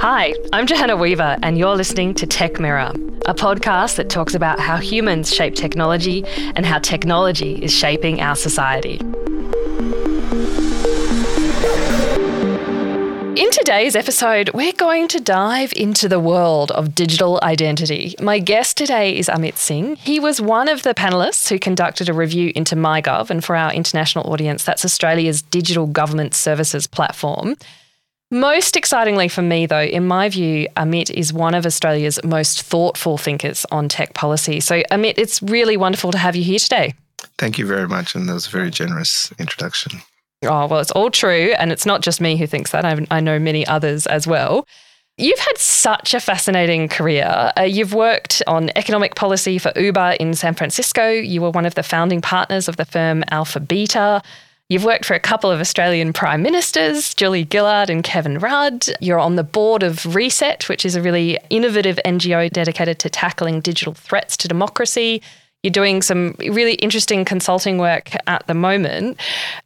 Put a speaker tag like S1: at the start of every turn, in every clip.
S1: Hi, I'm Johanna Weaver, and you're listening to Tech Mirror, a podcast that talks about how humans shape technology and how technology is shaping our society. In today's episode, we're going to dive into the world of digital identity. My guest today is Amit Singh. He was one of the panelists who conducted a review into MyGov, and for our international audience, that's Australia's digital government services platform. Most excitingly for me, though, in my view, Amit is one of Australia's most thoughtful thinkers on tech policy. So, Amit, it's really wonderful to have you here today.
S2: Thank you very much. And that was a very generous introduction.
S1: Oh, well, it's all true. And it's not just me who thinks that. I, I know many others as well. You've had such a fascinating career. Uh, you've worked on economic policy for Uber in San Francisco. You were one of the founding partners of the firm AlphaBeta. You've worked for a couple of Australian prime ministers, Julia Gillard and Kevin Rudd. You're on the board of Reset, which is a really innovative NGO dedicated to tackling digital threats to democracy. You're doing some really interesting consulting work at the moment.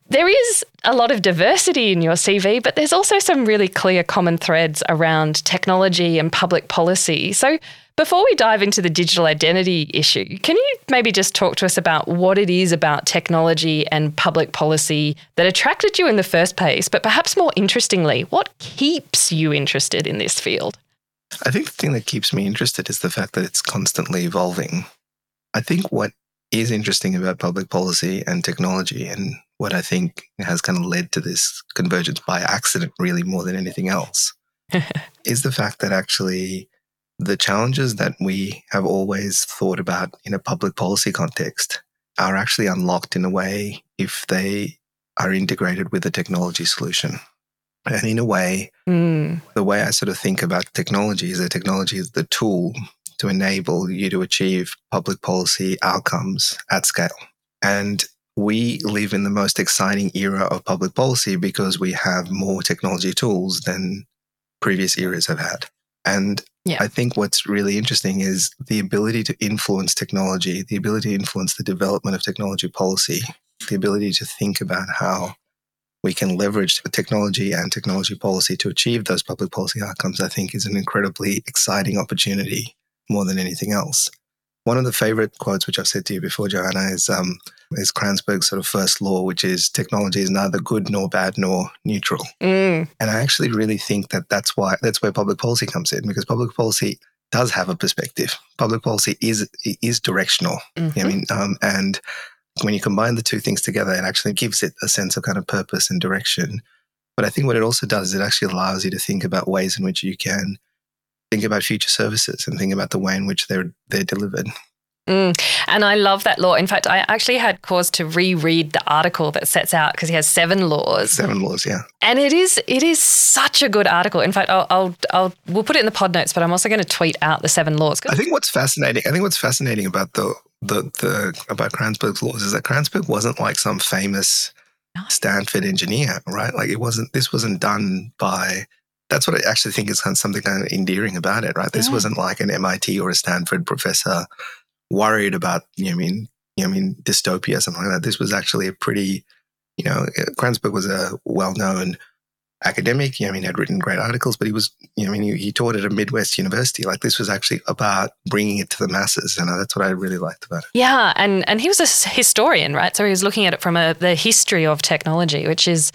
S1: There is a lot of diversity in your CV, but there's also some really clear common threads around technology and public policy. So, before we dive into the digital identity issue, can you maybe just talk to us about what it is about technology and public policy that attracted you in the first place, but perhaps more interestingly, what keeps you interested in this field?
S2: I think the thing that keeps me interested is the fact that it's constantly evolving. I think what is interesting about public policy and technology, and what I think has kind of led to this convergence by accident, really more than anything else, is the fact that actually the challenges that we have always thought about in a public policy context are actually unlocked in a way if they are integrated with a technology solution. And in a way, mm. the way I sort of think about technology is that technology is the tool to enable you to achieve public policy outcomes at scale. And we live in the most exciting era of public policy because we have more technology tools than previous eras have had. And yeah. I think what's really interesting is the ability to influence technology, the ability to influence the development of technology policy, the ability to think about how we can leverage technology and technology policy to achieve those public policy outcomes, I think is an incredibly exciting opportunity more than anything else. One of the favorite quotes, which I've said to you before, Johanna, is um, is Kranzberg's sort of first law, which is technology is neither good nor bad nor neutral. Mm. And I actually really think that that's why that's where public policy comes in because public policy does have a perspective. Public policy is is directional. Mm-hmm. I mean, um, and when you combine the two things together, it actually gives it a sense of kind of purpose and direction. But I think what it also does is it actually allows you to think about ways in which you can think about future services and think about the way in which they're they're delivered.
S1: Mm. And I love that law. In fact, I actually had cause to reread the article that sets out because he has seven laws.
S2: Seven laws, yeah.
S1: And it is it is such a good article. In fact, I'll I'll, I'll we'll put it in the pod notes, but I'm also going to tweet out the seven laws.
S2: I think what's fascinating. I think what's fascinating about the the the about Kranzberg's laws is that Kranzberg wasn't like some famous Stanford engineer, right? Like it wasn't. This wasn't done by that's what I actually think is kind of something kind of endearing about it, right? This yeah. wasn't like an MIT or a Stanford professor worried about, you know, I mean, you know, I mean, dystopia, something like that. This was actually a pretty, you know, uh, Kranzberg was a well-known academic. You know, I mean, had written great articles, but he was, you know, I mean, he, he, taught at a Midwest university. Like this was actually about bringing it to the masses, and uh, that's what I really liked about it.
S1: Yeah, and and he was a historian, right? So he was looking at it from a, the history of technology, which is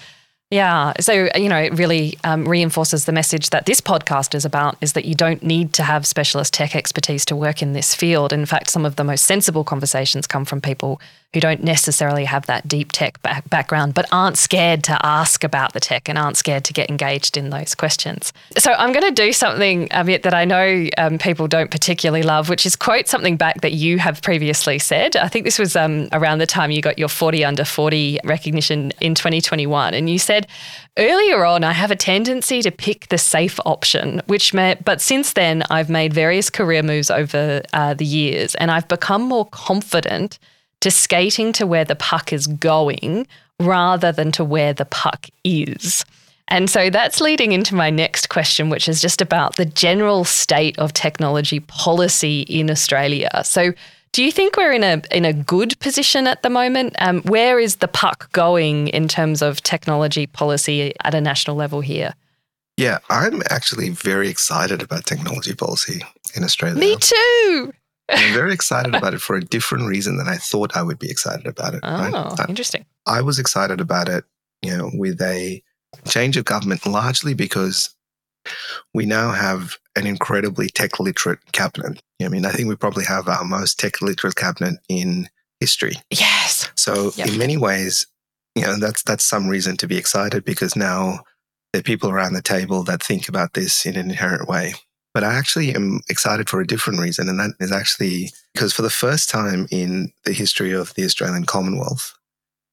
S1: yeah. So, you know, it really um, reinforces the message that this podcast is about is that you don't need to have specialist tech expertise to work in this field. In fact, some of the most sensible conversations come from people who don't necessarily have that deep tech back- background, but aren't scared to ask about the tech and aren't scared to get engaged in those questions. So I'm going to do something that I know um, people don't particularly love, which is quote something back that you have previously said. I think this was um, around the time you got your 40 under 40 recognition in 2021. And you said, Earlier on, I have a tendency to pick the safe option, which but since then, I've made various career moves over uh, the years and I've become more confident to skating to where the puck is going rather than to where the puck is. And so that's leading into my next question, which is just about the general state of technology policy in Australia. So, Do you think we're in a in a good position at the moment? Um, where is the puck going in terms of technology policy at a national level here?
S2: Yeah, I'm actually very excited about technology policy in Australia.
S1: Me too.
S2: I'm very excited about it for a different reason than I thought I would be excited about it.
S1: Oh,
S2: right?
S1: interesting.
S2: I was excited about it, you know, with a change of government largely because we now have an incredibly tech literate cabinet. I mean, I think we probably have our most tech literate cabinet in history.
S1: Yes.
S2: So yep. in many ways, you know, that's that's some reason to be excited because now there are people around the table that think about this in an inherent way. But I actually am excited for a different reason, and that is actually because for the first time in the history of the Australian Commonwealth,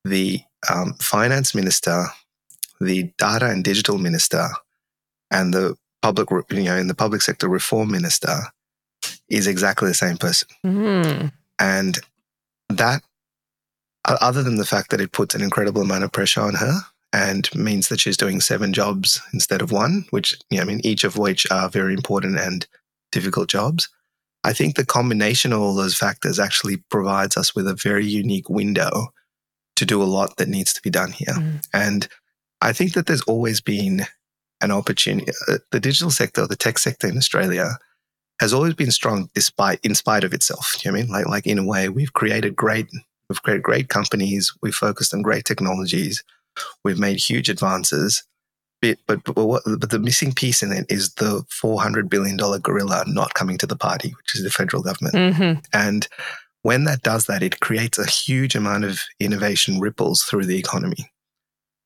S2: the um, finance minister, the data and digital minister, and the public, you know, in the public sector reform minister is exactly the same person.
S1: Mm.
S2: And that, other than the fact that it puts an incredible amount of pressure on her and means that she's doing seven jobs instead of one, which, you know, I mean, each of which are very important and difficult jobs. I think the combination of all those factors actually provides us with a very unique window to do a lot that needs to be done here. Mm. And I think that there's always been an opportunity. Uh, the digital sector, the tech sector in Australia, has always been strong despite, in spite of itself. You know I mean? Like, like in a way, we've created great, we've created great companies. We've focused on great technologies. We've made huge advances. But, but, but, what, but the missing piece in it is the $400 billion gorilla not coming to the party, which is the federal government.
S1: Mm-hmm.
S2: And when that does that, it creates a huge amount of innovation ripples through the economy.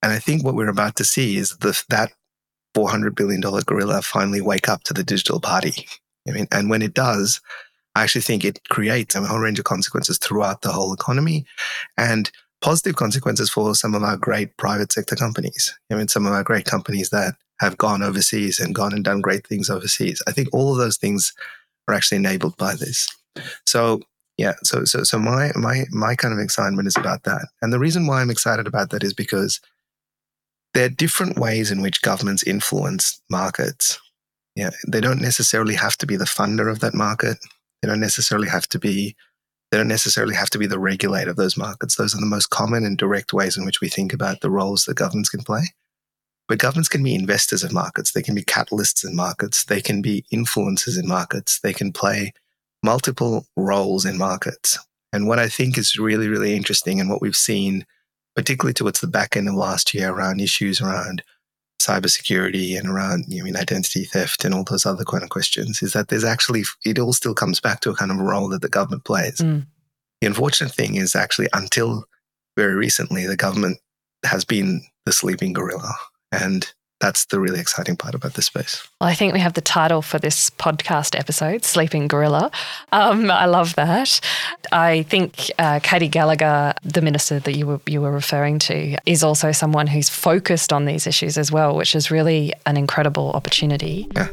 S2: And I think what we're about to see is the, that $400 billion gorilla finally wake up to the digital party. I mean, and when it does, I actually think it creates a whole range of consequences throughout the whole economy and positive consequences for some of our great private sector companies. I mean, some of our great companies that have gone overseas and gone and done great things overseas. I think all of those things are actually enabled by this. So yeah, so so so my my my kind of excitement is about that. And the reason why I'm excited about that is because there are different ways in which governments influence markets. Yeah, they don't necessarily have to be the funder of that market. They don't necessarily have to be they don't necessarily have to be the regulator of those markets. Those are the most common and direct ways in which we think about the roles that governments can play. But governments can be investors of markets. They can be catalysts in markets. They can be influencers in markets. They can play multiple roles in markets. And what I think is really, really interesting and what we've seen particularly towards the back end of last year around issues around cybersecurity and around you mean, identity theft and all those other kind of questions is that there's actually it all still comes back to a kind of role that the government plays.
S1: Mm.
S2: The unfortunate thing is actually until very recently the government has been the sleeping gorilla and that's the really exciting part about this space.
S1: Well, I think we have the title for this podcast episode, Sleeping Gorilla. Um, I love that. I think uh, Katy Gallagher, the minister that you were, you were referring to, is also someone who's focused on these issues as well, which is really an incredible opportunity.
S2: Yeah.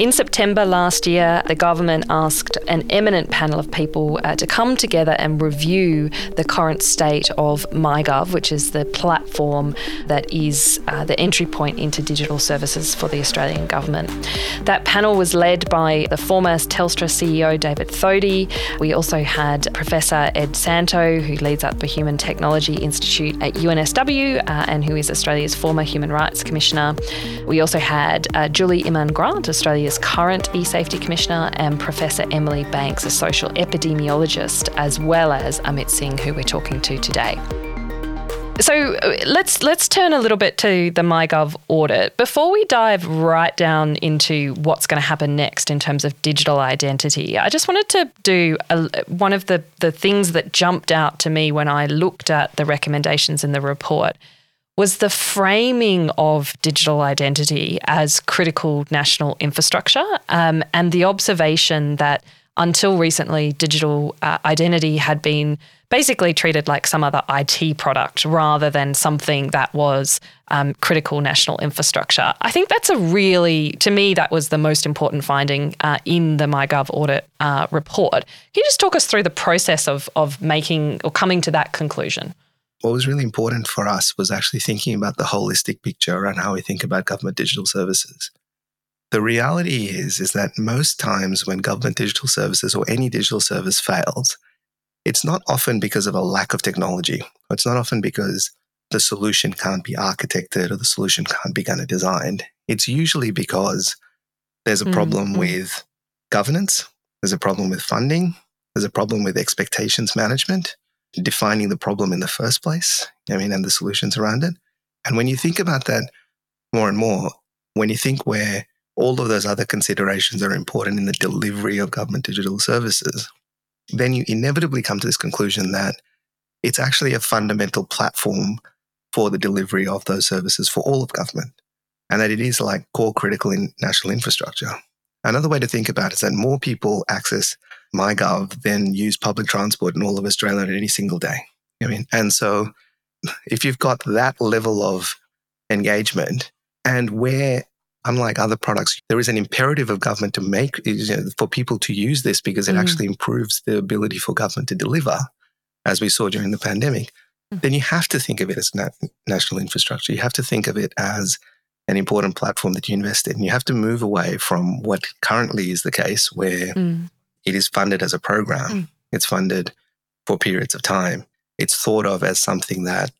S1: In September last year, the government asked an eminent panel of people uh, to come together and review the current state of MyGov, which is the platform that is uh, the entry point into digital services for the Australian government. That panel was led by the former Telstra CEO David Thodey. We also had Professor Ed Santow, who leads up the Human Technology Institute at UNSW uh, and who is Australia's former Human Rights Commissioner. We also had uh, Julie Inman Grant, Australia Australia's current e-safety commissioner, and Professor Emily Banks, a social epidemiologist, as well as Amit Singh, who we're talking to today. So uh, let's let's turn a little bit to the MyGov audit before we dive right down into what's going to happen next in terms of digital identity. I just wanted to do a, one of the the things that jumped out to me when I looked at the recommendations in the report was the framing of digital identity as critical national infrastructure um, and the observation that until recently, digital uh, identity had been basically treated like some other IT product rather than something that was um, critical national infrastructure. I think that's a really, to me, that was the most important finding uh, in the MyGov audit uh, report. Can you just talk us through the process of, of making or coming to that conclusion?
S2: What was really important for us was actually thinking about the holistic picture around how we think about government digital services. the reality is is that most times when government digital services or any digital service fails, it's not often because of a lack of technology. It's not often because the solution can't be architected or the solution can't be kind of designed. It's usually because there's a mm, problem mm-hmm. with governance, there's a problem with funding, there's a problem with expectations management, defining the problem in the first place, I mean, and the solutions around it. And when you think about that more and more, when you think where all of those other considerations are important in the delivery of government digital services, then you inevitably come to this conclusion that it's actually a fundamental platform for the delivery of those services for all of government, and that it is like core critical in national infrastructure. Another way to think about it is that more people access MyGov than use public transport in all of Australia any single day. I mean, and so if you've got that level of engagement and where unlike other products, there is an imperative of government to make you know, for people to use this because it mm. actually improves the ability for government to deliver, as we saw during the pandemic. Mm. Then you have to think of it as na- national infrastructure. You have to think of it as an important platform that you invest in. You have to move away from what currently is the case, where mm. It is funded as a program. Mm. It's funded for periods of time. It's thought of as something that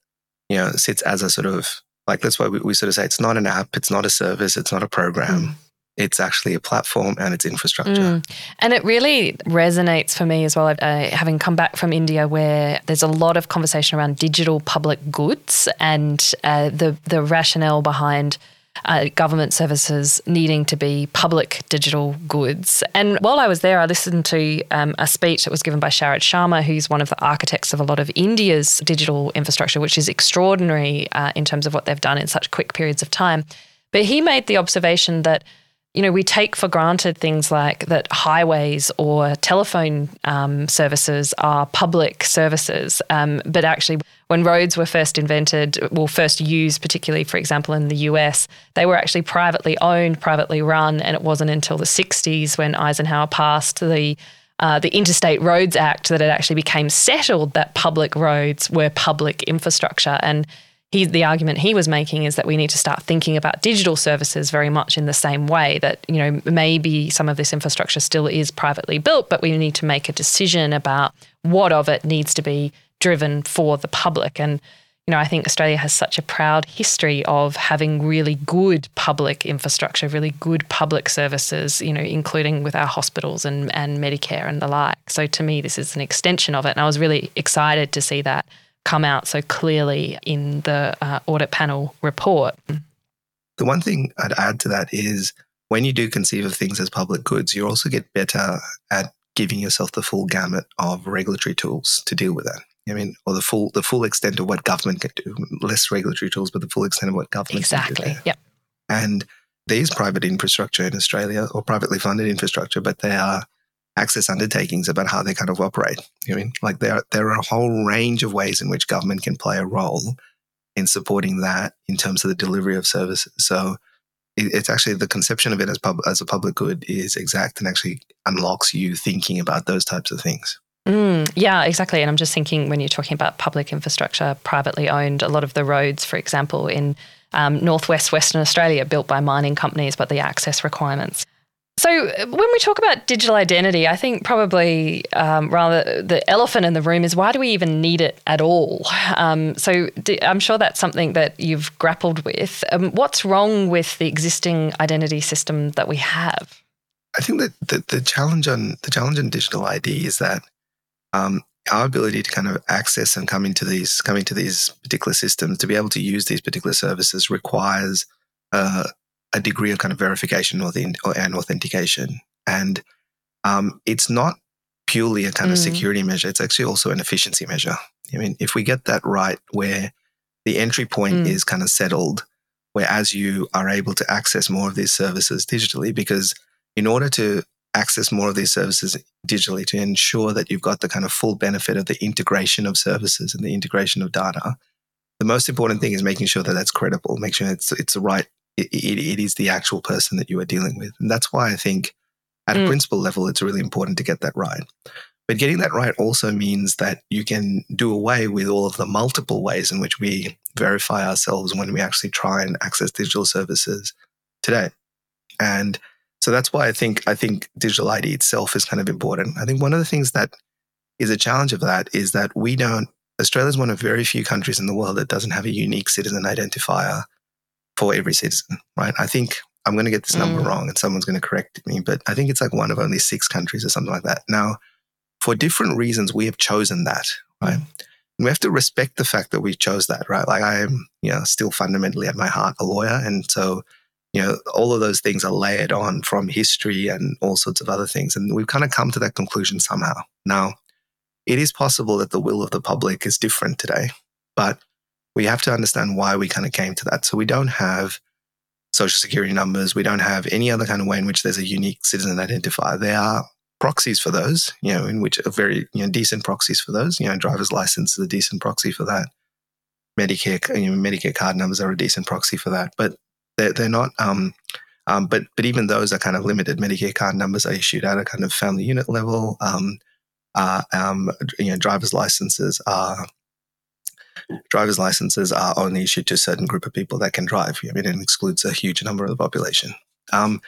S2: you know sits as a sort of like that's why we, we sort of say it's not an app, it's not a service, it's not a program. Mm. It's actually a platform and it's infrastructure. Mm.
S1: And it really resonates for me as well, uh, having come back from India, where there's a lot of conversation around digital public goods and uh, the the rationale behind uh, government services needing to be public digital goods. And while I was there, I listened to um, a speech that was given by Sharad Sharma, who's one of the architects of a lot of India's digital infrastructure, which is extraordinary uh, in terms of what they've done in such quick periods of time. But he made the observation that you know, we take for granted things like that highways or telephone um, services are public services. Um, but actually, when roads were first invented, well, first used, particularly, for example, in the US, they were actually privately owned, privately run. And it wasn't until the 60s when Eisenhower passed the uh, the Interstate Roads Act that it actually became settled that public roads were public infrastructure. And he, the argument he was making is that we need to start thinking about digital services very much in the same way that you know maybe some of this infrastructure still is privately built but we need to make a decision about what of it needs to be driven for the public. And you know I think Australia has such a proud history of having really good public infrastructure really good public services you know including with our hospitals and and Medicare and the like. So to me this is an extension of it. And I was really excited to see that come out so clearly in the uh, audit panel report.
S2: The one thing I'd add to that is when you do conceive of things as public goods, you also get better at giving yourself the full gamut of regulatory tools to deal with that. I mean, or the full the full extent of what government can do. Less regulatory tools, but the full extent of what government
S1: exactly.
S2: can do. Exactly.
S1: Yep.
S2: And there is private infrastructure in Australia or privately funded infrastructure, but they are access undertakings about how they kind of operate. I mean, like there, there are a whole range of ways in which government can play a role in supporting that in terms of the delivery of services. So it, it's actually the conception of it as, pub, as a public good is exact and actually unlocks you thinking about those types of things.
S1: Mm, yeah, exactly. And I'm just thinking when you're talking about public infrastructure, privately owned, a lot of the roads, for example, in um, northwest Western Australia, built by mining companies, but the access requirements so, uh, when we talk about digital identity, I think probably um, rather the elephant in the room is why do we even need it at all? Um, so, I'm sure that's something that you've grappled with. Um, what's wrong with the existing identity system that we have?
S2: I think that the, the challenge on the challenge on digital ID is that um, our ability to kind of access and come into these come into these particular systems to be able to use these particular services requires uh, a degree of kind of verification and authentication. And um, it's not purely a kind of mm. security measure, it's actually also an efficiency measure. I mean, if we get that right, where the entry point mm. is kind of settled, where as you are able to access more of these services digitally, because in order to access more of these services digitally to ensure that you've got the kind of full benefit of the integration of services and the integration of data, the most important thing is making sure that that's credible, make sure it's it's the right it, it, it is the actual person that you are dealing with. And that's why I think at a mm. principle level, it's really important to get that right. But getting that right also means that you can do away with all of the multiple ways in which we verify ourselves when we actually try and access digital services today. And so that's why I think I think digital ID itself is kind of important. I think one of the things that is a challenge of that is that we don't. Australia is one of very few countries in the world that doesn't have a unique citizen identifier for every citizen, right? I think I'm going to get this number mm. wrong and someone's going to correct me, but I think it's like one of only six countries or something like that. Now, for different reasons, we have chosen that, right? Mm. We have to respect the fact that we chose that, right? Like I am, you know, still fundamentally at my heart a lawyer. And so, you know, all of those things are layered on from history and all sorts of other things. And we've kind of come to that conclusion somehow. Now, it is possible that the will of the public is different today, but we have to understand why we kind of came to that. So we don't have social security numbers. We don't have any other kind of way in which there's a unique citizen identifier. There are proxies for those, you know, in which are very, you know, decent proxies for those. You know, driver's license is a decent proxy for that. Medicare, you know, Medicare card numbers are a decent proxy for that, but they're, they're not. Um, um, but but even those are kind of limited. Medicare card numbers are issued at a kind of family unit level. Um, uh, um, you know, driver's licenses are driver's licenses are only issued to a certain group of people that can drive. I mean, it excludes a huge number of the population. Um,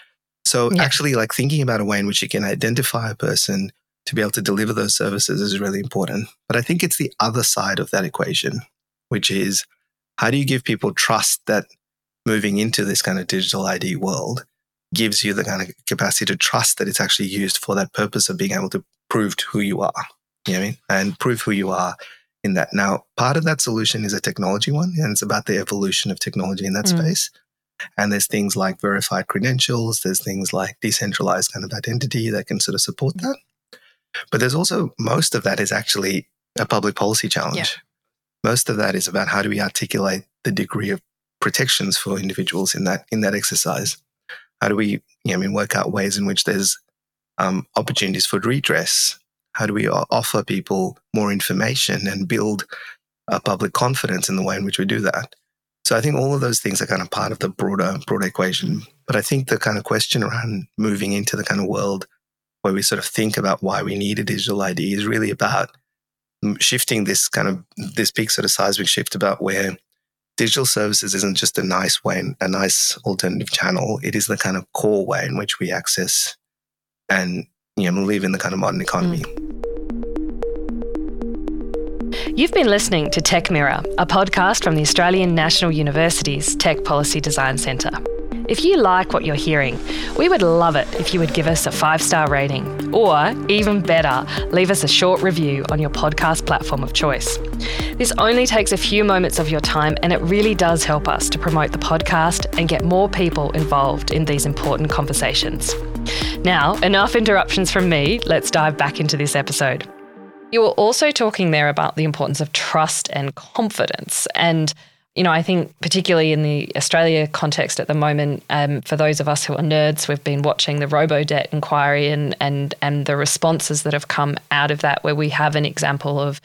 S2: so yeah. actually, like thinking about a way in which you can identify a person to be able to deliver those services is really important. But I think it's the other side of that equation, which is how do you give people trust that moving into this kind of digital ID world gives you the kind of capacity to trust that it's actually used for that purpose of being able to prove who you are. You know what I mean? And prove who you are in that. Now, part of that solution is a technology one, and it's about the evolution of technology in that mm. space. And there's things like verified credentials, there's things like decentralized kind of identity that can sort of support that. But there's also most of that is actually a public policy challenge. Yeah. Most of that is about how do we articulate the degree of protections for individuals in that in that exercise. How do we, you know, I mean, work out ways in which there's um, opportunities for redress how do we offer people more information and build a public confidence in the way in which we do that? So I think all of those things are kind of part of the broader broader equation. But I think the kind of question around moving into the kind of world where we sort of think about why we need a digital ID is really about shifting this kind of this big sort of seismic shift about where digital services isn't just a nice way, a nice alternative channel. It is the kind of core way in which we access and you know, live in the kind of modern economy. Mm.
S1: You've been listening to Tech Mirror, a podcast from the Australian National University's Tech Policy Design Centre. If you like what you're hearing, we would love it if you would give us a five star rating, or even better, leave us a short review on your podcast platform of choice. This only takes a few moments of your time, and it really does help us to promote the podcast and get more people involved in these important conversations. Now, enough interruptions from me. Let's dive back into this episode. You were also talking there about the importance of trust and confidence. And, you know, I think particularly in the Australia context at the moment, um, for those of us who are nerds, we've been watching the Robodebt inquiry and, and, and the responses that have come out of that, where we have an example of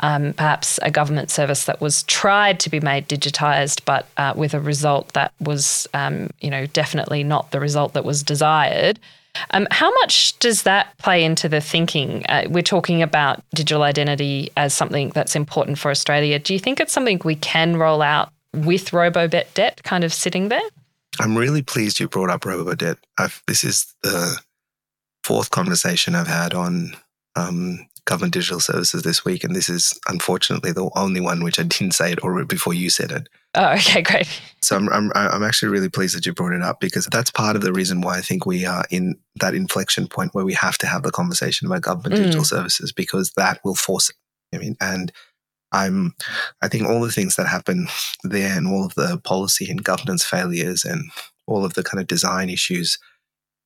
S1: um, perhaps a government service that was tried to be made digitized, but uh, with a result that was, um, you know, definitely not the result that was desired. Um, how much does that play into the thinking? Uh, we're talking about digital identity as something that's important for Australia. Do you think it's something we can roll out with Robodebt kind of sitting there?
S2: I'm really pleased you brought up Robodebt. I've, this is the fourth conversation I've had on um, government digital services this week, and this is unfortunately the only one which I didn't say it or before you said it.
S1: Oh, okay, great.
S2: So I'm, I'm I'm actually really pleased that you brought it up because that's part of the reason why I think we are in that inflection point where we have to have the conversation about government mm. digital services because that will force it. I mean, and I'm I think all the things that happen there and all of the policy and governance failures and all of the kind of design issues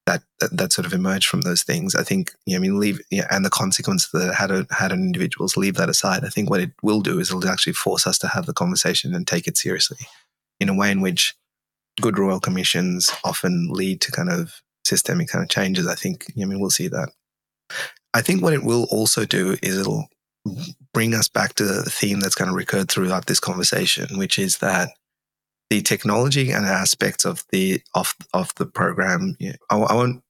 S2: that, that, that sort of emerged from those things. I think, you know, I mean, leave yeah, and the consequence that had a, had on individuals. Leave that aside. I think what it will do is it'll actually force us to have the conversation and take it seriously, in a way in which good royal commissions often lead to kind of systemic kind of changes. I think, I mean, we'll see that. I think what it will also do is it'll bring us back to the theme that's kind of recurred throughout this conversation, which is that the technology and aspects of the of of the program. I, I won't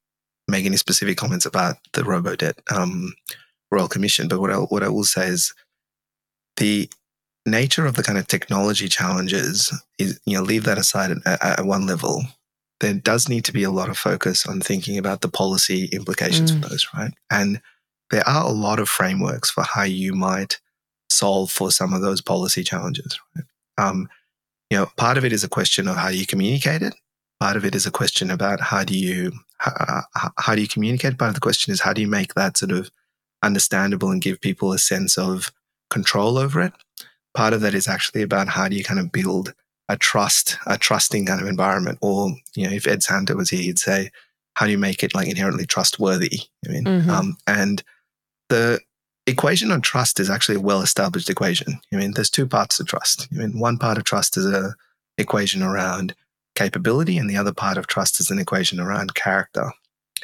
S2: make any specific comments about the Robodebt um, Royal Commission, but what I, what I will say is the nature of the kind of technology challenges is you know leave that aside at, at one level. there does need to be a lot of focus on thinking about the policy implications mm. for those, right? And there are a lot of frameworks for how you might solve for some of those policy challenges. Right? Um, you know, part of it is a question of how you communicate it. Part of it is a question about how do you how, how do you communicate. Part of the question is how do you make that sort of understandable and give people a sense of control over it. Part of that is actually about how do you kind of build a trust, a trusting kind of environment. Or, you know, if Ed Santow was here, he'd say, how do you make it like inherently trustworthy? I mean, mm-hmm. um, and the equation on trust is actually a well established equation. I mean, there's two parts to trust. I mean, one part of trust is a equation around capability, and the other part of trust is an equation around character.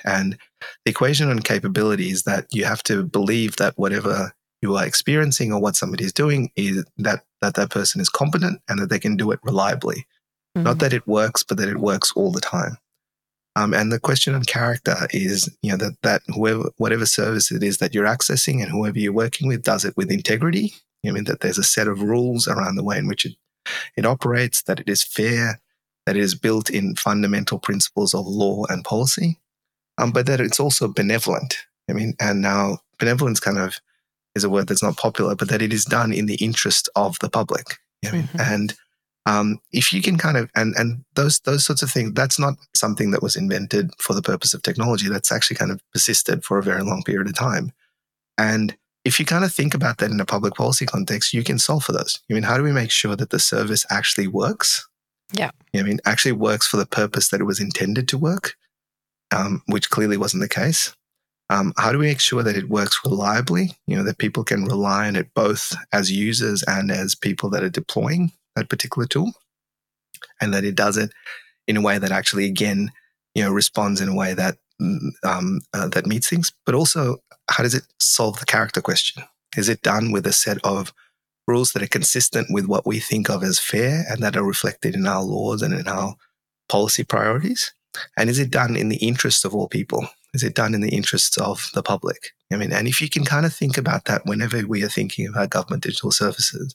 S2: And the equation on capability is that you have to believe that whatever you are experiencing or what somebody is doing is that that, that person is competent and that they can do it reliably. Mm-hmm. Not that it works, but that it works all the time. Um, and the question on character is, you know, that that whoever whatever service it is that you're accessing and whoever you're working with does it with integrity. I mean that there's a set of rules around the way in which it it operates, that it is fair, that it is built in fundamental principles of law and policy, um, but that it's also benevolent. I mean, and now benevolence kind of is a word that's not popular, but that it is done in the interest of the public. I mean, mm-hmm. and um, if you can kind of and and those those sorts of things, that's not something that was invented for the purpose of technology. That's actually kind of persisted for a very long period of time. And if you kind of think about that in a public policy context, you can solve for those. I mean, how do we make sure that the service actually works?
S1: Yeah.
S2: I mean, actually works for the purpose that it was intended to work, um, which clearly wasn't the case. Um, how do we make sure that it works reliably? You know, that people can rely on it both as users and as people that are deploying that particular tool, and that it does it in a way that actually, again, you know, responds in a way that mm, um, uh, that meets things. But also, how does it solve the character question? Is it done with a set of rules that are consistent with what we think of as fair and that are reflected in our laws and in our policy priorities? And is it done in the interest of all people? Is it done in the interests of the public? I mean, and if you can kind of think about that whenever we are thinking about government digital services,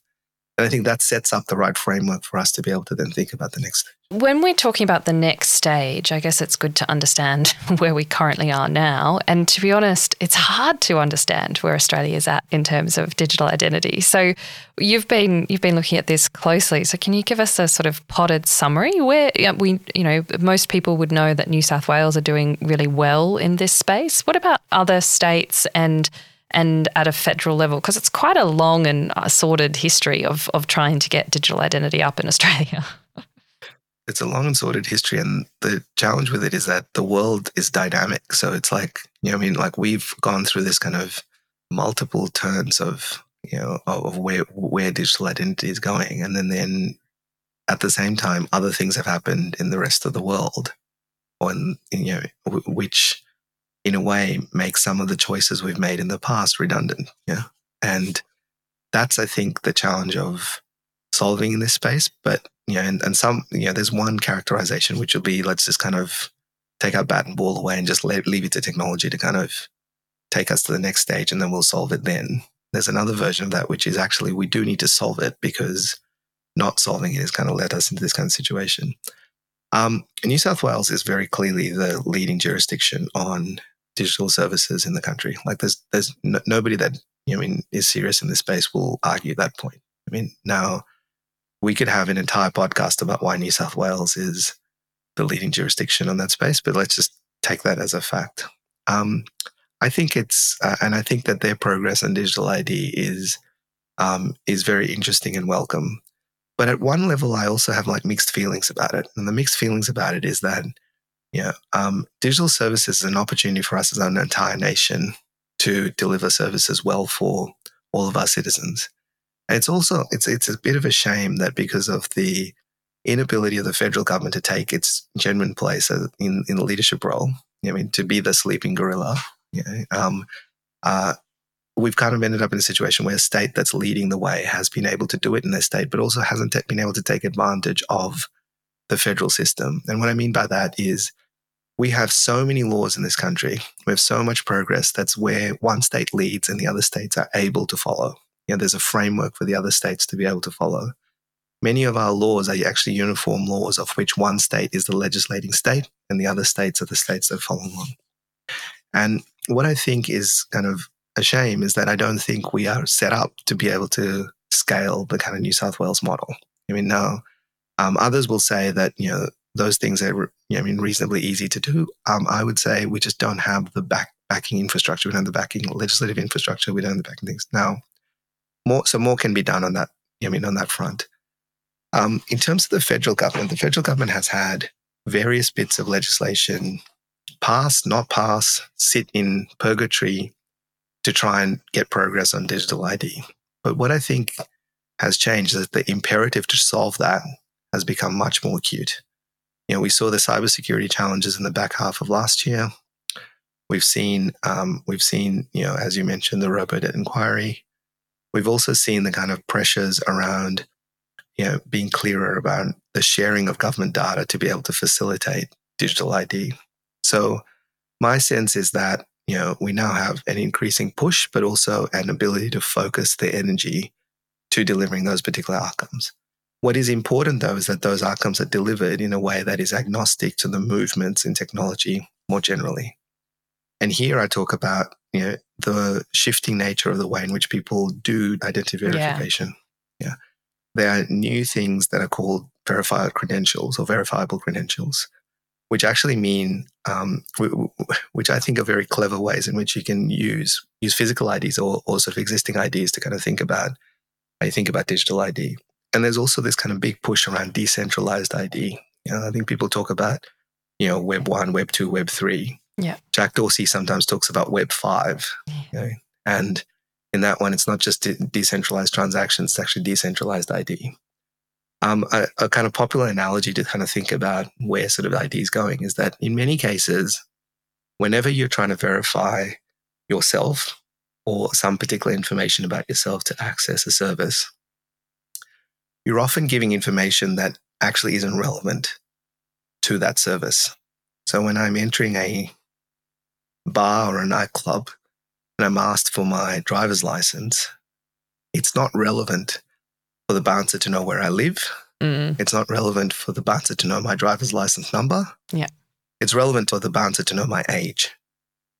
S2: and I think that sets up the right framework for us to be able to then think about the next.
S1: When we're talking about the next stage, I guess it's good to understand where we currently are now. And to be honest, it's hard to understand where Australia is at in terms of digital identity. So you've been you've been looking at this closely. So can you give us a sort of potted summary where we you know most people would know that New South Wales are doing really well in this space. What about other states and and at a federal level? Because it's quite a long and sordid history of, of trying to get digital identity up in Australia.
S2: it's a long and sordid history. And the challenge with it is that the world is dynamic. So it's like, you know, I mean, like we've gone through this kind of multiple turns of, you know, of where, where digital identity is going. And then, then at the same time, other things have happened in the rest of the world on, you know, which in a way make some of the choices we've made in the past redundant. Yeah. And that's, I think, the challenge of solving in this space. But, you know, and, and some, you know, there's one characterization which will be let's just kind of take our bat and ball away and just leave it to technology to kind of take us to the next stage and then we'll solve it then. There's another version of that, which is actually we do need to solve it because not solving it has kind of led us into this kind of situation. Um, New South Wales is very clearly the leading jurisdiction on digital services in the country. Like there's there's no, nobody that I mean is serious in this space will argue that point. I mean now we could have an entire podcast about why New South Wales is the leading jurisdiction on that space, but let's just take that as a fact. Um, I think it's, uh, and I think that their progress on digital ID is um, is very interesting and welcome. But at one level, I also have like mixed feelings about it, and the mixed feelings about it is that yeah. Um, digital services is an opportunity for us as an entire nation to deliver services well for all of our citizens. And it's also it's it's a bit of a shame that because of the inability of the federal government to take its genuine place in in the leadership role, I mean, to be the sleeping gorilla, know, um, uh, we've kind of ended up in a situation where a state that's leading the way has been able to do it in their state, but also hasn't been able to take advantage of the federal system. And what I mean by that is we have so many laws in this country. We have so much progress. That's where one state leads and the other states are able to follow. You know, there's a framework for the other states to be able to follow. many of our laws are actually uniform laws, of which one state is the legislating state and the other states are the states that follow along. And what I think is kind of a shame is that I don't think we are set up to be able to scale the kind of New South Wales model. I mean, now um, others will say that you know those things are you know, I mean reasonably easy to do. Um, I would say we just don't have the back backing infrastructure. We don't have the backing legislative infrastructure. We don't have the backing things now. More so, more can be done on that. I mean, on that front. Um, in terms of the federal government, the federal government has had various bits of legislation pass, not pass, sit in purgatory to try and get progress on digital ID. But what I think has changed is the imperative to solve that has become much more acute. You know, we saw the cybersecurity challenges in the back half of last year. We've seen, um, we've seen, you know, as you mentioned, the Robodebt inquiry. We've also seen the kind of pressures around, you know, being clearer about the sharing of government data to be able to facilitate digital ID. So my sense is that, you know, we now have an increasing push, but also an ability to focus the energy to delivering those particular outcomes. What is important though is that those outcomes are delivered in a way that is agnostic to the movements in technology more generally. And here I talk about, you know, the shifting nature of the way in which people do identity verification. Yeah. yeah. There are new things that are called verified credentials or verifiable credentials which actually mean, um, which I think are very clever ways in which you can use use physical IDs or, or sort of existing IDs to kind of think about how you think about digital ID. And there's also this kind of big push around decentralized ID. You know, I think people talk about, you know, Web one, Web two, Web three.
S1: Yeah.
S2: Jack Dorsey sometimes talks about Web five. You know, and in that one, it's not just de- decentralized transactions; it's actually decentralized ID. Um, a, a, kind of popular analogy to kind of think about where sort of ID is going is that in many cases, whenever you're trying to verify yourself or some particular information about yourself to access a service, you're often giving information that actually isn't relevant to that service. So when I'm entering a bar or a nightclub and I'm asked for my driver's license, it's not relevant for the bouncer to know where I live. Mm. It's not relevant for the bouncer to know my driver's license number.
S1: Yeah.
S2: It's relevant for the bouncer to know my age.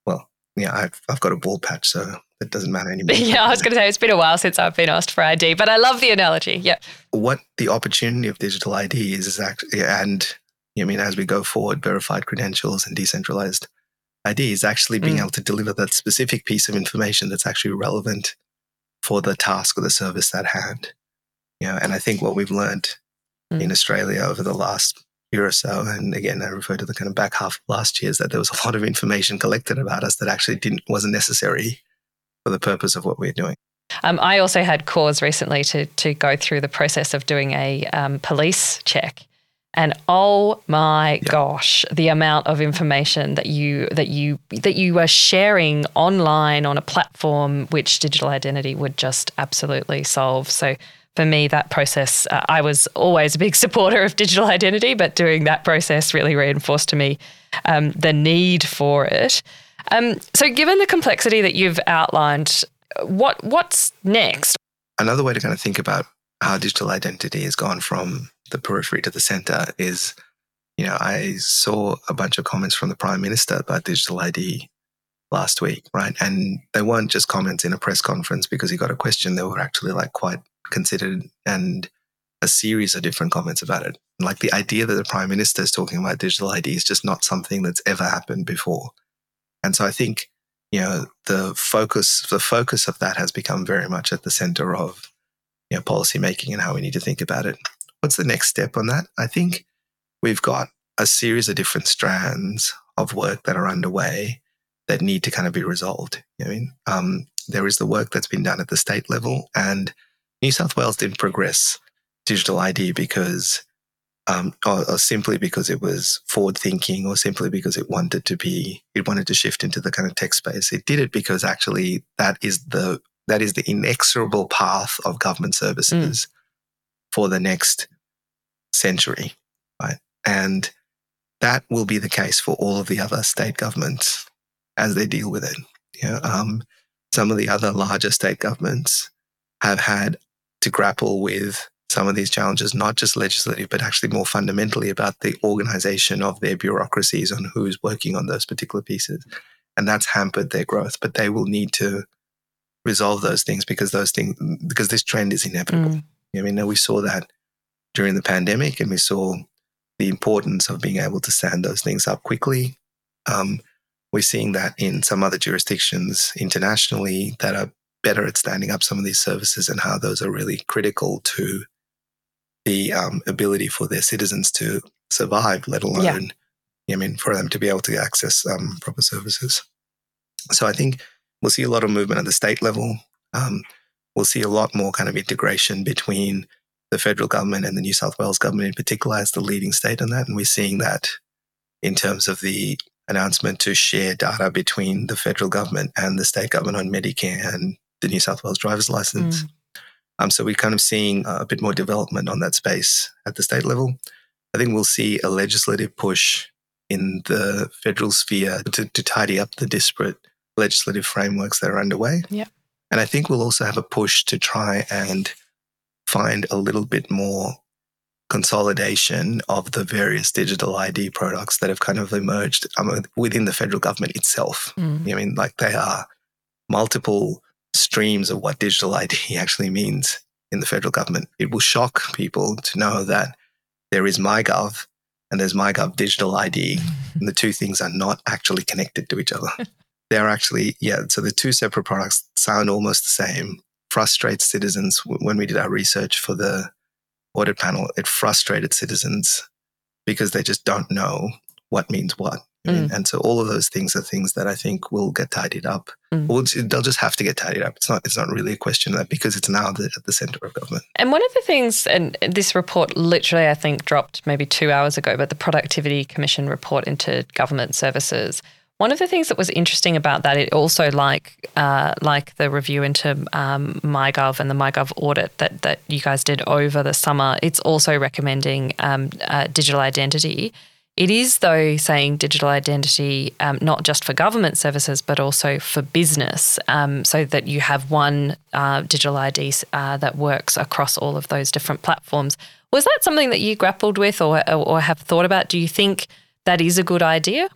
S2: Well, yeah, I've, I've got a ball patch, so it doesn't matter anymore.
S1: yeah, I was going to say it's been a while since I've been asked for ID, but I love the analogy. Yeah.
S2: What the opportunity of digital ID is, is actually, and I mean, as we go forward, verified credentials and decentralized ID is actually being mm. able to deliver that specific piece of information that's actually relevant for the task or the service at hand. You know, and I think what we've learned mm. in Australia over the last year or so, and again, I refer to the kind of back half of last year, is that there was a lot of information collected about us that actually didn't wasn't necessary for the purpose of what we're doing.
S1: Um, I also had cause recently to to go through the process of doing a um, police check, and oh my yeah. gosh, the amount of information that you that you that you were sharing online on a platform which digital identity would just absolutely solve. So for me, that process, uh, I was always a big supporter of digital identity, but doing that process really reinforced to me um, the need for it. Um, so, given the complexity that you've outlined, what what's next?
S2: Another way to kind of think about how digital identity has gone from the periphery to the center is, you know, I saw a bunch of comments from the Prime Minister about digital ID last week, right? And they weren't just comments in a press conference because he got a question. They were actually like quite considered and a series of different comments about it. Like the idea that the prime minister is talking about digital ID is just not something that's ever happened before. And so I think, you know, the focus, the focus of that has become very much at the center of, you know, policy making and how we need to think about it. What's the next step on that? I think we've got a series of different strands of work that are underway that need to kind of be resolved. You know I mean, um, there is the work that's been done at the state level and New South Wales didn't progress digital ID because, um, or, or, simply because it was forward thinking, or simply because it wanted to be, it wanted to shift into the kind of tech space. It did it because actually that is the that is the inexorable path of government services mm. for the next century, right? And that will be the case for all of the other state governments as they deal with it. You know, um, some of the other larger state governments have had to grapple with some of these challenges, not just legislative, but actually more fundamentally about the organization of their bureaucracies on who's working on those particular pieces. And that's hampered their growth. But they will need to resolve those things because those things, because this trend is inevitable. Mm. I mean, we saw that during the pandemic and we saw the importance of being able to stand those things up quickly. Um, we're seeing that in some other jurisdictions internationally that are better at standing up some of these services and how those are really critical to the um, ability for their citizens to survive, let alone, yeah. I mean, for them to be able to access um, proper services. So I think we'll see a lot of movement at the state level. Um, we'll see a lot more kind of integration between the federal government and the New South Wales government in particular as the leading state on that. And we're seeing that in terms of the announcement to share data between the federal government and the state government on Medicare and the New South Wales driver's license. Mm. Um, so we're kind of seeing a bit more development on that space at the state level. I think we'll see a legislative push in the federal sphere to, to tidy up the disparate legislative frameworks that are underway.
S1: Yeah.
S2: And I think we'll also have a push to try and find a little bit more consolidation of the various digital ID products that have kind of emerged um, within the federal government itself. Mm. I mean, like they are multiple streams of what digital ID actually means in the federal government. It will shock people to know that there is MyGov and there's MyGov Digital ID, and the two things are not actually connected to each other. They're actually, yeah, so the two separate products sound almost the same. Frustrates citizens when we did our research for the audit panel. It frustrated citizens because they just don't know what means what. Mm. And so all of those things are things that I think will get tidied up. Mm. they'll just have to get tidied up. It's not. It's not really a question of that because it's now the, at the center of government.
S1: And one of the things, and this report literally I think dropped maybe two hours ago, but the Productivity Commission report into government services. One of the things that was interesting about that, it also like uh, like the review into um, MyGov and the MyGov audit that that you guys did over the summer. It's also recommending um, uh, digital identity it is, though, saying digital identity um, not just for government services, but also for business, um, so that you have one uh, digital ID uh, that works across all of those different platforms. Was that something that you grappled with or, or have thought about? Do you think that is a good idea?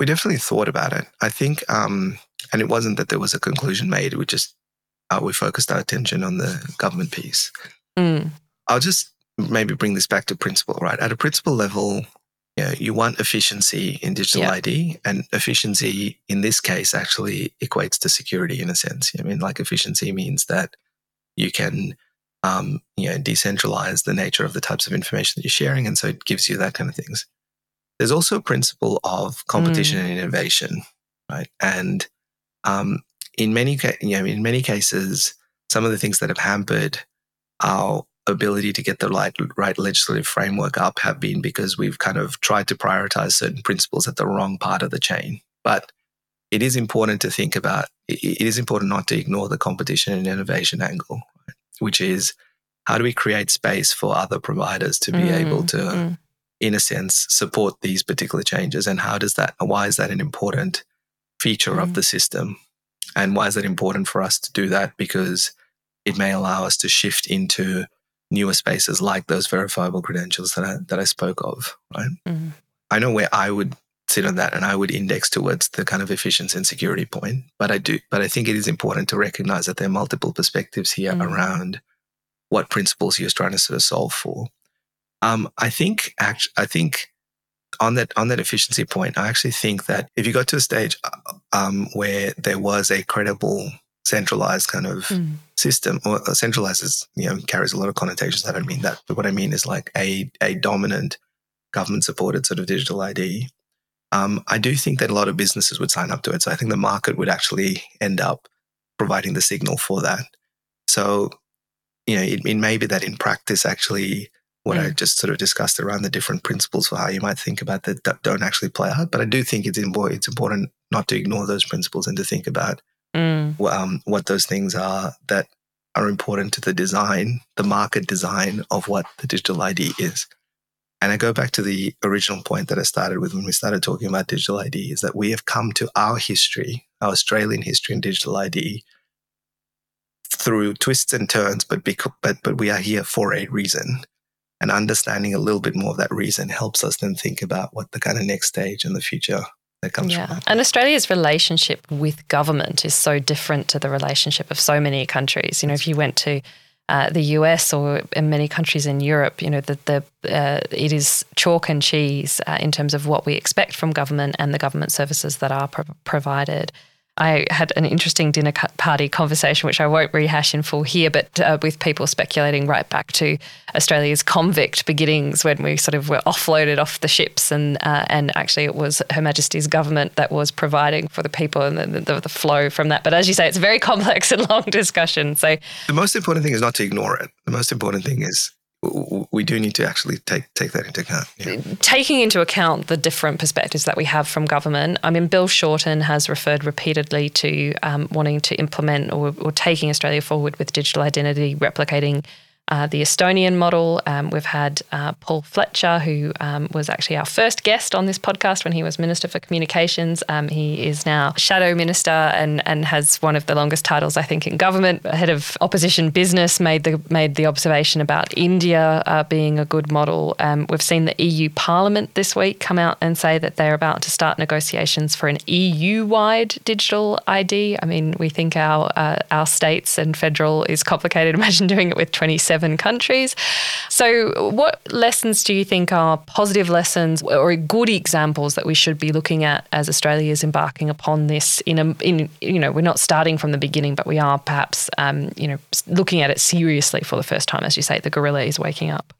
S2: We definitely thought about it. I think, um, and it wasn't that there was a conclusion made. We just uh, we focused our attention on the government piece. Mm. I'll just maybe bring this back to principle, right? At a principle level, you, know, you want efficiency in digital yeah. ID, and efficiency in this case actually equates to security in a sense. I mean, like efficiency means that you can, um, you know, decentralize the nature of the types of information that you're sharing, and so it gives you that kind of things. There's also a principle of competition mm. and innovation, right? And um, in many, you know, in many cases, some of the things that have hampered our ability to get the right, right legislative framework up have been because we've kind of tried to prioritize certain principles at the wrong part of the chain. But it is important to think about, it is important not to ignore the competition and innovation angle, which is how do we create space for other providers to be mm, able to, mm. in a sense, support these particular changes? And how does that, why is that an important feature mm. of the system? And why is that important for us to do that? Because it may allow us to shift into newer spaces like those verifiable credentials that I, that I spoke of, right? Mm-hmm. I know where I would sit on that and I would index towards the kind of efficiency and security point. But I do, but I think it is important to recognize that there are multiple perspectives here mm-hmm. around what principles you're trying to sort of solve for. Um, I think, act- I think on that on that efficiency point, I actually think that if you got to a stage uh, um, where there was a credible centralized kind of mm. System or centralized is, you know, carries a lot of connotations. I don't mean that. But what I mean is like a, a dominant government supported sort of digital ID. Um, I do think that a lot of businesses would sign up to it. So I think the market would actually end up providing the signal for that. So, you know, it, it may be that in practice, actually, what mm. I just sort of discussed around the different principles for how you might think about that, that don't actually play out. But I do think it's important, it's important not to ignore those principles and to think about mm. um, what those things are that are important to the design, the market design of what the digital ID is. And I go back to the original point that I started with when we started talking about digital ID is that we have come to our history, our Australian history in digital ID through twists and turns, but because, but but we are here for a reason. And understanding a little bit more of that reason helps us then think about what the kind of next stage in the future that comes yeah. from.
S1: And Australia's relationship with government is so different to the relationship of so many countries. You know, if you went to uh, the US or in many countries in Europe, you know, the, the uh, it is chalk and cheese uh, in terms of what we expect from government and the government services that are pro- provided. I had an interesting dinner party conversation, which I won't rehash in full here, but uh, with people speculating right back to Australia's convict beginnings when we sort of were offloaded off the ships, and uh, and actually it was Her Majesty's government that was providing for the people and the, the, the flow from that. But as you say, it's a very complex and long discussion. So
S2: the most important thing is not to ignore it. The most important thing is we do need to actually take take that into account. Yeah.
S1: Taking into account the different perspectives that we have from government, I mean, Bill Shorten has referred repeatedly to um, wanting to implement or, or taking Australia forward with digital identity, replicating uh, the Estonian model. Um, we've had uh, Paul Fletcher, who um, was actually our first guest on this podcast when he was Minister for Communications. Um, he is now Shadow Minister and, and has one of the longest titles, I think, in government. Head of Opposition Business made the made the observation about India uh, being a good model. Um, we've seen the EU Parliament this week come out and say that they're about to start negotiations for an EU-wide digital ID. I mean, we think our uh, our states and federal is complicated. Imagine doing it with 27 seven countries. So, what lessons do you think are positive lessons or good examples that we should be looking at as Australia is embarking upon this? In a, in you know, we're not starting from the beginning, but we are perhaps um, you know looking at it seriously for the first time, as you say. The gorilla is waking up.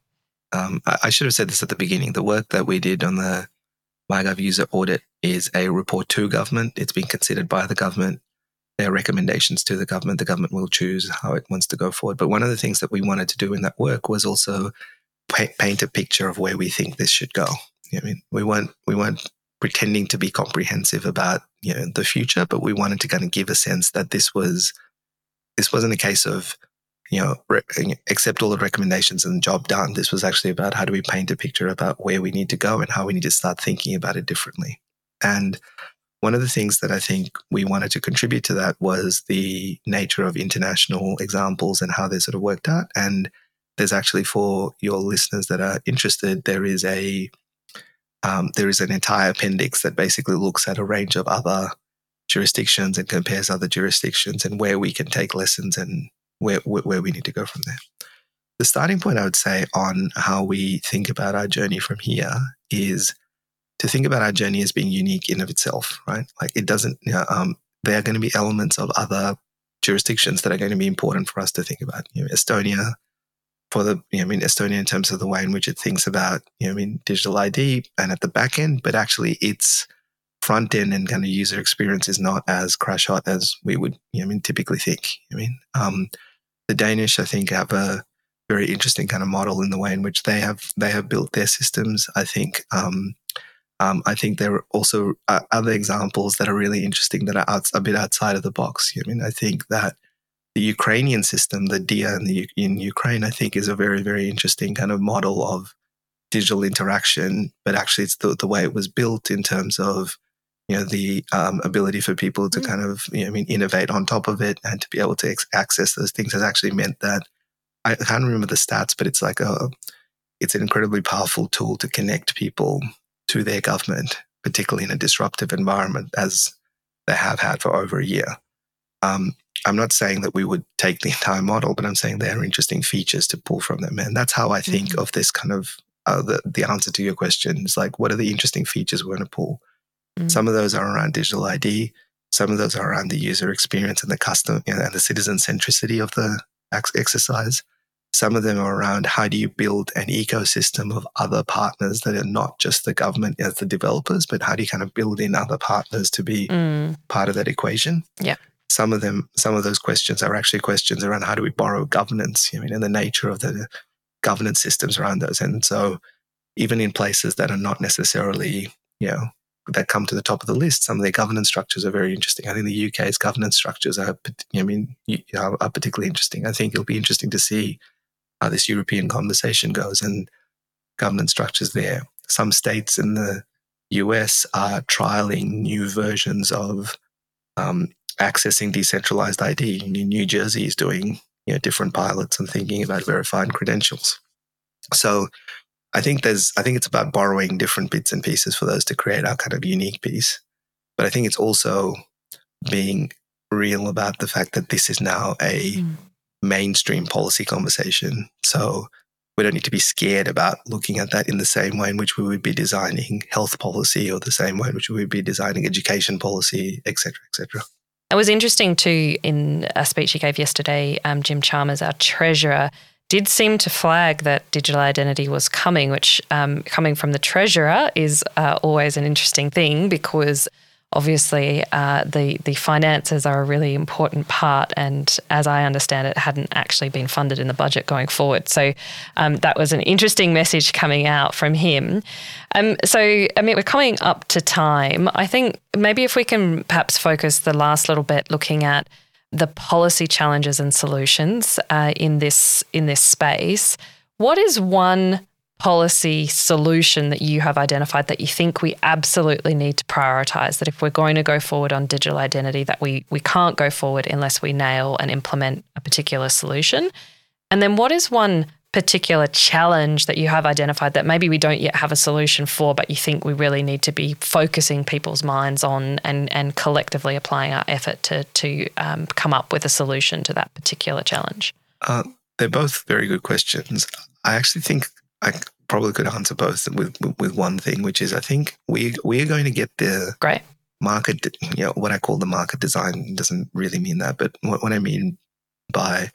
S2: Um, I should have said this at the beginning. The work that we did on the MyGov user audit is a report to government. It's been considered by the government their recommendations to the government. The government will choose how it wants to go forward. But one of the things that we wanted to do in that work was also paint a picture of where we think this should go. I mean, we weren't we weren't pretending to be comprehensive about you know the future, but we wanted to kind of give a sense that this was this wasn't a case of you know re- accept all the recommendations and job done. This was actually about how do we paint a picture about where we need to go and how we need to start thinking about it differently. And one of the things that I think we wanted to contribute to that was the nature of international examples and how they sort of worked out. And there's actually for your listeners that are interested, there is a um, there is an entire appendix that basically looks at a range of other jurisdictions and compares other jurisdictions and where we can take lessons and where where we need to go from there. The starting point, I would say, on how we think about our journey from here is to think about our journey as being unique in of itself, right? Like it doesn't, you know, um, there are going to be elements of other jurisdictions that are going to be important for us to think about. You know, Estonia, for the, you know, I mean, Estonia in terms of the way in which it thinks about, you know, I mean, digital ID and at the back end, but actually its front end and kind of user experience is not as crash hot as we would, you know, I mean, typically think. I mean, um, the Danish, I think, have a very interesting kind of model in the way in which they have they have built their systems. I think um, um, I think there are also uh, other examples that are really interesting that are out, a bit outside of the box. I mean, I think that the Ukrainian system, the Diia in, the, in Ukraine, I think is a very, very interesting kind of model of digital interaction, but actually it's the, the way it was built in terms of you know the um, ability for people to mm. kind of you know, I mean innovate on top of it and to be able to ex- access those things has actually meant that I can't remember the stats, but it's like a it's an incredibly powerful tool to connect people to their government, particularly in a disruptive environment as they have had for over a year. Um, I'm not saying that we would take the entire model, but I'm saying there are interesting features to pull from them. And that's how I think mm-hmm. of this kind of uh, the, the answer to your question is like, what are the interesting features we're going to pull? Mm-hmm. Some of those are around digital ID. Some of those are around the user experience and the custom you know, and the citizen centricity of the exercise. Some of them are around how do you build an ecosystem of other partners that are not just the government as the developers, but how do you kind of build in other partners to be mm. part of that equation?
S1: Yeah.
S2: Some of them, some of those questions are actually questions around how do we borrow governance? I mean, and the nature of the governance systems around those. And so even in places that are not necessarily, you know, that come to the top of the list. Some of their governance structures are very interesting. I think the UK's governance structures are, I mean, are particularly interesting. I think it'll be interesting to see how this European conversation goes and governance structures there. Some states in the US are trialing new versions of um, accessing decentralized ID. New Jersey is doing you know, different pilots and thinking about verified credentials. So I think there's, I think it's about borrowing different bits and pieces for those to create our kind of unique piece. But I think it's also being real about the fact that this is now a mm. Mainstream policy conversation. So we don't need to be scared about looking at that in the same way in which we would be designing health policy or the same way in which we would be designing education policy, et cetera, et cetera.
S1: It was interesting too in a speech he gave yesterday, um, Jim Chalmers, our treasurer, did seem to flag that digital identity was coming, which um, coming from the treasurer is uh, always an interesting thing because obviously uh, the the finances are a really important part, and as I understand it, hadn't actually been funded in the budget going forward. So um, that was an interesting message coming out from him. Um, so I mean, we're coming up to time. I think maybe if we can perhaps focus the last little bit looking at the policy challenges and solutions uh, in this in this space. What is one policy solution that you have identified that you think we absolutely need to prioritize that if we're going to go forward on digital identity that we we can't go forward unless we nail and implement a particular solution? And then what is one particular challenge that you have identified that maybe we don't yet have a solution for but you think we really need to be focusing people's minds on and and collectively applying our effort to to um, come up with a solution to that particular challenge?
S2: Uh, they're both very good questions. I actually think I probably could answer both with with one thing, which is I think we we are going to get the
S1: great
S2: market. You know what I call the market design doesn't really mean that, but what, what I mean by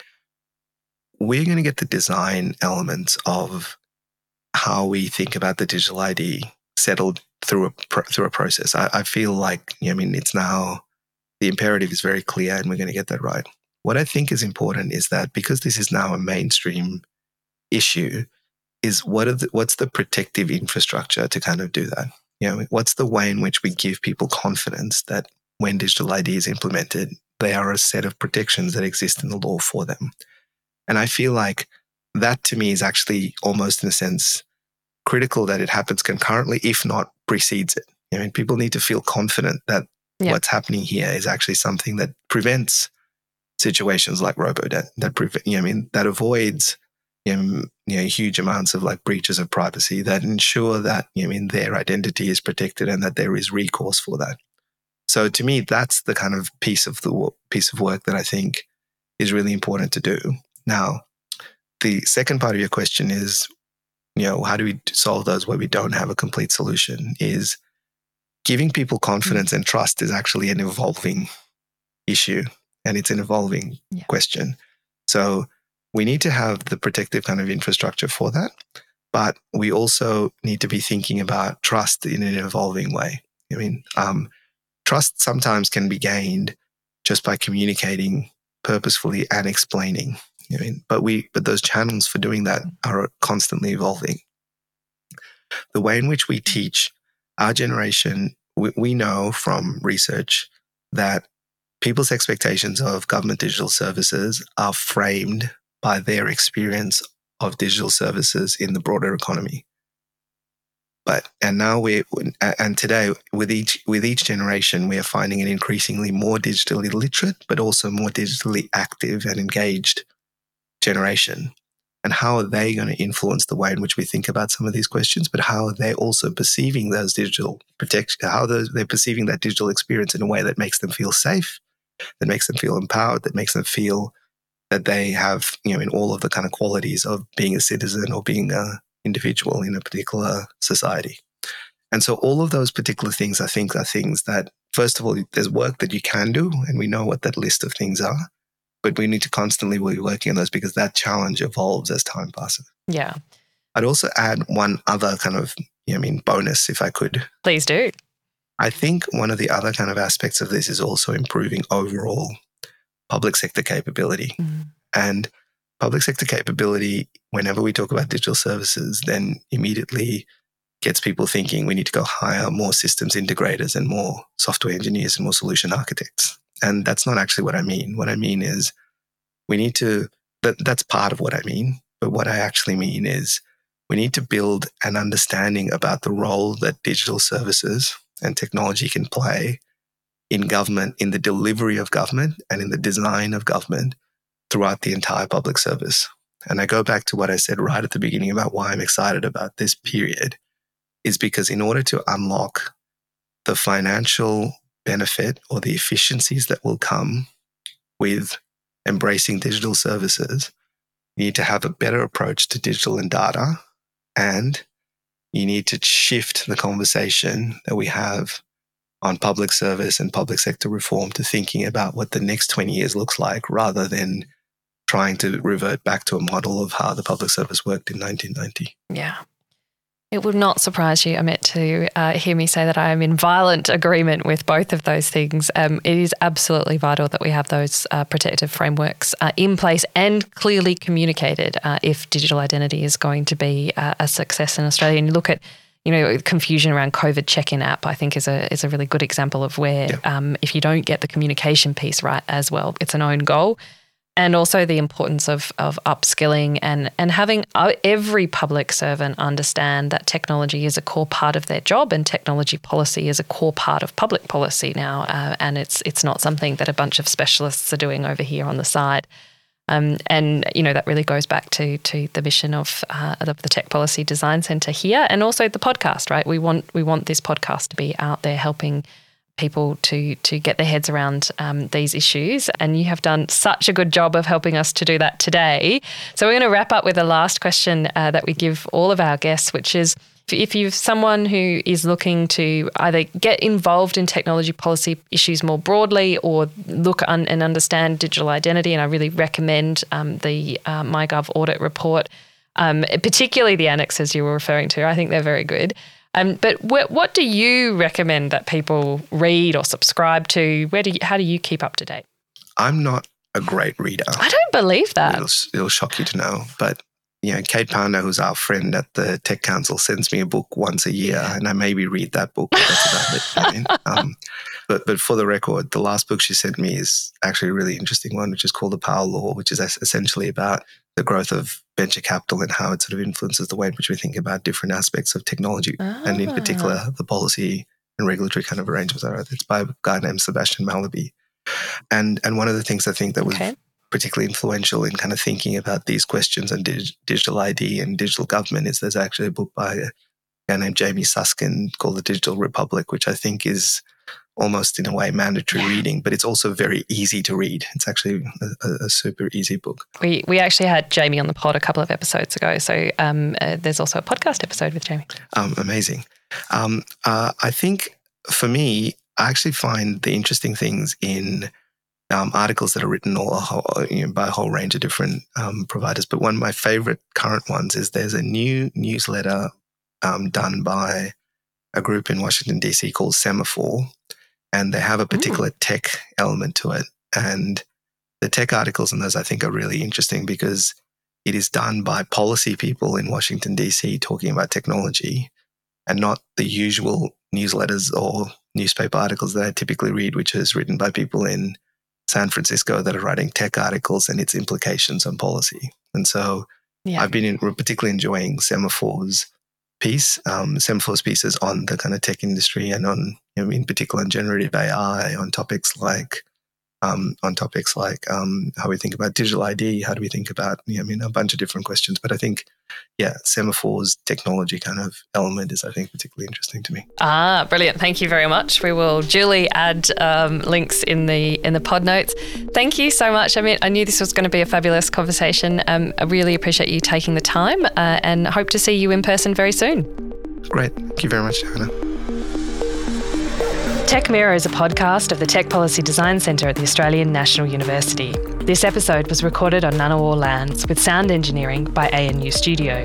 S2: we're going to get the design elements of how we think about the digital ID settled through a through a process. I, I feel like you know, I mean it's now the imperative is very clear, and we're going to get that right. What I think is important is that because this is now a mainstream issue, is what are the, what's the protective infrastructure to kind of do that? You know, what's the way in which we give people confidence that when digital ID is implemented, they are a set of protections that exist in the law for them. And I feel like that to me is actually almost in a sense critical that it happens concurrently, if not precedes it. I mean, people need to feel confident that yeah. what's happening here is actually something that prevents situations like robodebt, that prevent, you know, I mean, that avoids you know, you know, huge amounts of like breaches of privacy that ensure that you know, I mean, their identity is protected and that there is recourse for that. So to me, that's the kind of piece of the piece of work that I think is really important to do. Now, the second part of your question is, you know, how do we solve those where we don't have a complete solution? Is giving people confidence mm. and trust is actually an evolving issue and it's an evolving yeah. question. So we need to have the protective kind of infrastructure for that. But we also need to be thinking about trust in an evolving way. I mean, um, trust sometimes can be gained just by communicating purposefully and explaining. I mean, but we, but those channels for doing that are constantly evolving. The way in which we teach our generation, we, we know from research that people's expectations of government digital services are framed by their experience of digital services in the broader economy. But and now we and today with each with each generation we are finding an increasingly more digitally literate but also more digitally active and engaged generation. And how are they going to influence the way in which we think about some of these questions? But how are they also perceiving those digital protection? How they're perceiving that digital experience in a way that makes them feel safe, that makes them feel empowered, that makes them feel that they have, you know, in all of the kind of qualities of being a citizen or being an individual in a particular society. And so all of those particular things, I think, are things that, first of all, there's work that you can do, and we know what that list of things are. But we need to constantly be working on those because that challenge evolves as time passes.
S1: Yeah.
S2: I'd also add one other kind of, I mean, bonus if I could.
S1: Please do.
S2: I think one of the other kind of aspects of this is also improving overall public sector capability. Mm. And public sector capability, whenever we talk about digital services, then immediately gets people thinking we need to go hire more systems integrators and more software engineers and more solution architects. And that's not actually what I mean. What I mean is we need to, that, that's part of what I mean. But what I actually mean is we need to build an understanding about the role that digital services and technology can play in government, in the delivery of government, and in the design of government throughout the entire public service. And I go back to what I said right at the beginning about why I'm excited about this period is because in order to unlock the financial benefit or the efficiencies that will come with embracing digital services, you need to have a better approach to digital and data. And you need to shift the conversation that we have on public service and public sector reform to thinking about what the next 20 years looks like rather than trying to revert back to a model of how the public service worked in 1990.
S1: Yeah. It would not surprise you, Amit, to uh, hear me say that I am in violent agreement with both of those things. Um, it is absolutely vital that we have those uh, protective frameworks uh, in place and clearly communicated uh, if digital identity is going to be uh, a success in Australia. And you look at you know, confusion around COVID check-in app, I think is a is a really good example of where yeah. um, if you don't get the communication piece right as well, it's an own goal. And also the importance of, of upskilling and, and having uh, every public servant understand that technology is a core part of their job and technology policy is a core part of public policy now. Uh, and it's it's not something that a bunch of specialists are doing over here on the side. Um, and you know that really goes back to to the mission of uh, of the Tech Policy Design Centre here, and also the podcast. Right, we want we want this podcast to be out there helping people to to get their heads around um, these issues. And you have done such a good job of helping us to do that today. So we're going to wrap up with the last question uh, that we give all of our guests, which is if you're someone who is looking to either get involved in technology policy issues more broadly or look un- and understand digital identity, and I really recommend um, the uh, MyGov audit report, um, particularly the annexes you were referring to. I think they're very good. Um, but wh- what do you recommend that people read or subscribe to? Where do you, how do you keep up to date?
S2: I'm not a great reader.
S1: I don't believe that.
S2: It'll, it'll shock you to know, but you know, Kate Pounder, who's our friend at the Tech Council, sends me a book once a year, and I maybe read that book. But that's about it. I mean, um, but but for the record, the last book she sent me is actually a really interesting one, which is called The Power Law, which is essentially about the growth of venture capital and how it sort of influences the way in which we think about different aspects of technology, and in particular ah. the policy and regulatory kind of arrangements. It's by a guy named Sebastian Mallaby, And and one of the things I think that was okay particularly influential in kind of thinking about these questions and dig- digital ID and digital government is there's actually a book by a guy named Jamie Susskind called The Digital Republic, which I think is almost in a way mandatory reading, but it's also very easy to read. It's actually a, a, super easy book.
S1: We we actually had Jamie on the pod a couple of episodes ago, so um, uh, there's also a podcast episode with Jamie.
S2: Um, amazing. Um, uh, I think for me, I actually find the interesting things in um, articles that are written all whole, you know, by a whole range of different um, providers. But one of my favorite current ones is there's a new newsletter um, done by a group in Washington, D.C. called Semafor, and they have a particular tech element to it. And the tech articles in those, I think, are really interesting because it is done by policy people in Washington, D.C., talking about technology and not the usual newsletters or newspaper articles that I typically read, which is written by people in San Francisco that are writing tech articles and its implications on policy. And so yeah. I've been in, particularly enjoying Semafor's piece, um, Semafor's pieces on the kind of tech industry and on, you know, in particular, on generative AI, on topics like um, on topics like um, how we think about digital ID, how do we think about, you know, I mean, a bunch of different questions. But I think, yeah, Semafor's technology kind of element is, I think, particularly interesting to me.
S1: Ah, brilliant! Thank you very much. We will duly add um, links in the in the pod notes. Thank you so much. I mean, I knew this was going to be a fabulous conversation. Um, I really appreciate you taking the time, uh, and hope to see you in person very soon.
S2: Great. Thank you very much, Hannah.
S1: Tech Mirror is a podcast of the Tech Policy Design Centre at the Australian National University. This episode was recorded on Ngunnawal lands with sound engineering by ANU Studio.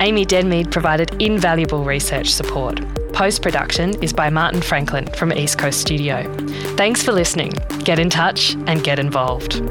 S1: Amy Denmead provided invaluable research support. Post production is by Martin Franklin from East Coast Studio. Thanks for listening. Get in touch and get involved.